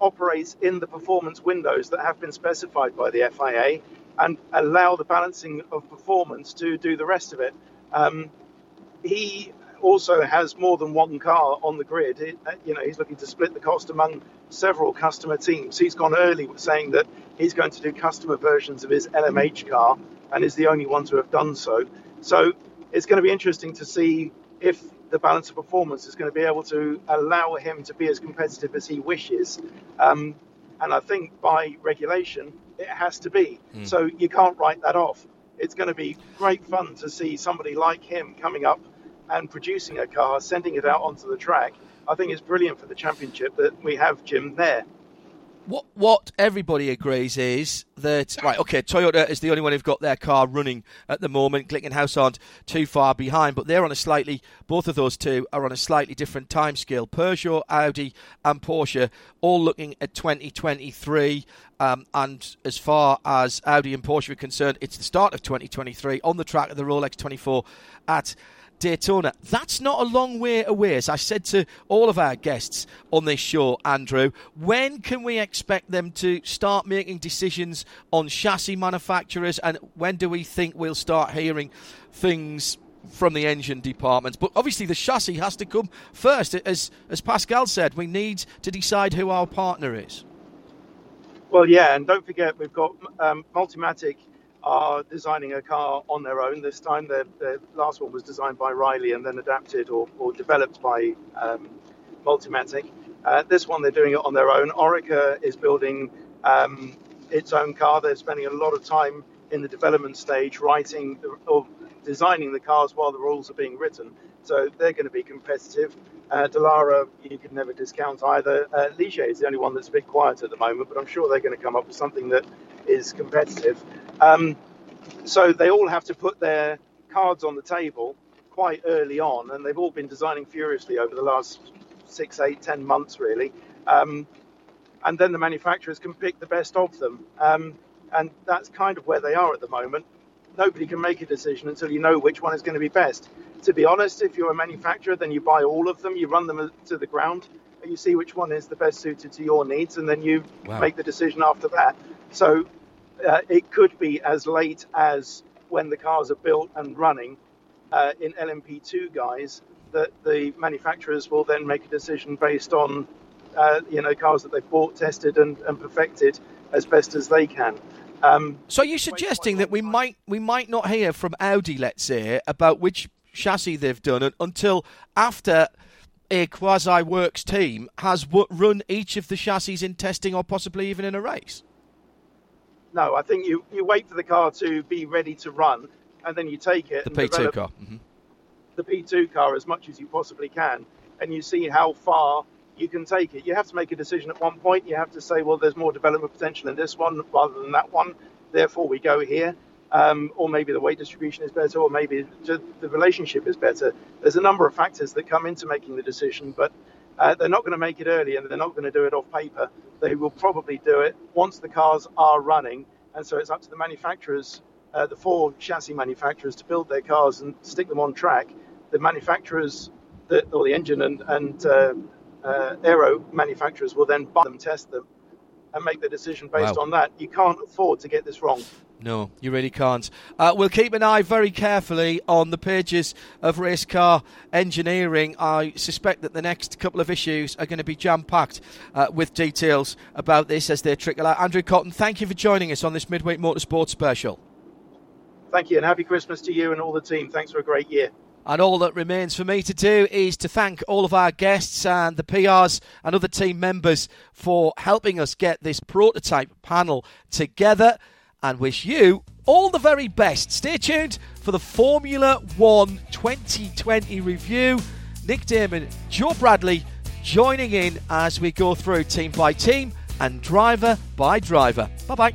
operates in the performance windows that have been specified by the FIA and allow the balancing of performance to do the rest of it. Um, he also has more than one car on the grid. It, uh, you know, he's looking to split the cost among several customer teams. He's gone early saying that he's going to do customer versions of his LMH car and is the only one to have done so. So it's going to be interesting to see if the balance of performance is going to be able to allow him to be as competitive as he wishes. Um, and I think by regulation, it has to be. Mm. So you can't write that off. It's going to be great fun to see somebody like him coming up and producing a car, sending it out onto the track, I think it's brilliant for the championship that we have Jim there. What what everybody agrees is that right, okay, Toyota is the only one who've got their car running at the moment. Glickenhaus aren't too far behind, but they're on a slightly both of those two are on a slightly different time scale. Peugeot, Audi, and Porsche all looking at 2023. Um, and as far as Audi and Porsche are concerned, it's the start of 2023 on the track of the Rolex 24 at Daytona. That's not a long way away, as I said to all of our guests on this show, Andrew. When can we expect them to start making decisions on chassis manufacturers, and when do we think we'll start hearing things from the engine departments. But obviously, the chassis has to come first. As as Pascal said, we need to decide who our partner is. Well, yeah, and don't forget we've got um, Multimatic are designing a car on their own. This time, their, the last one was designed by Riley and then adapted or, or developed by um, Multimatic. Uh, this one, they're doing it on their own. Oreca is building um, its own car. They're spending a lot of time in the development stage writing or designing the cars while the rules are being written. So they're going to be competitive. Uh, Dallara, you can never discount either. Uh, is the only one that's a bit quiet at the moment, but I'm sure they're going to come up with something that is competitive. Um, so they all have to put their cards on the table quite early on, and they've all been designing furiously over the last six, eight, ten months, really. Um, and then the manufacturers can pick the best of them. Um, and that's kind of where they are at the moment. Nobody can make a decision until you know which one is going to be best. To be honest, if you're a manufacturer, then you buy all of them, you run them to the ground, and you see which one is the best suited to your needs, and then you wow. make the decision after that. So uh, it could be as late as when the cars are built and running uh, in LMP2 guise that the manufacturers will then make a decision based on uh, you know cars that they've bought, tested, and, and perfected as best as they can. Um, so, are you suggesting that we might we might not hear from Audi, let's say, about which chassis they've done until after a quasi works team has run each of the chassis in testing or possibly even in a race? No, I think you, you wait for the car to be ready to run, and then you take it. The P2 car. Mm-hmm. The P2 car as much as you possibly can, and you see how far you can take it. You have to make a decision at one point. You have to say, well, there's more development potential in this one rather than that one. Therefore, we go here. Um, or maybe the weight distribution is better, or maybe the relationship is better. There's a number of factors that come into making the decision, but uh, they're not going to make it early and they're not going to do it off paper. They will probably do it once the cars are running. And so it's up to the manufacturers, uh, the four chassis manufacturers, to build their cars and stick them on track. The manufacturers, the, or the engine and, and uh, uh aero manufacturers will then buy them, test them, and make the decision based wow. on that. You can't afford to get this wrong. No, you really can't. Uh, we'll keep an eye very carefully on the pages of Racecar Engineering. I suspect that the next couple of issues are going to be jam packed uh, with details about this as they trickle out. Andrew Cotton, thank you for joining us on this Midweek Motorsport special. Thank you, and happy Christmas to you and all the team. Thanks for a great year. And all that remains for me to do is to thank all of our guests and the PRs and other team members for helping us get this prototype panel together and wish you all the very best. Stay tuned for the Formula One 2020 review. Nick Damon, Joe Bradley joining in as we go through team by team and driver by driver. Bye bye.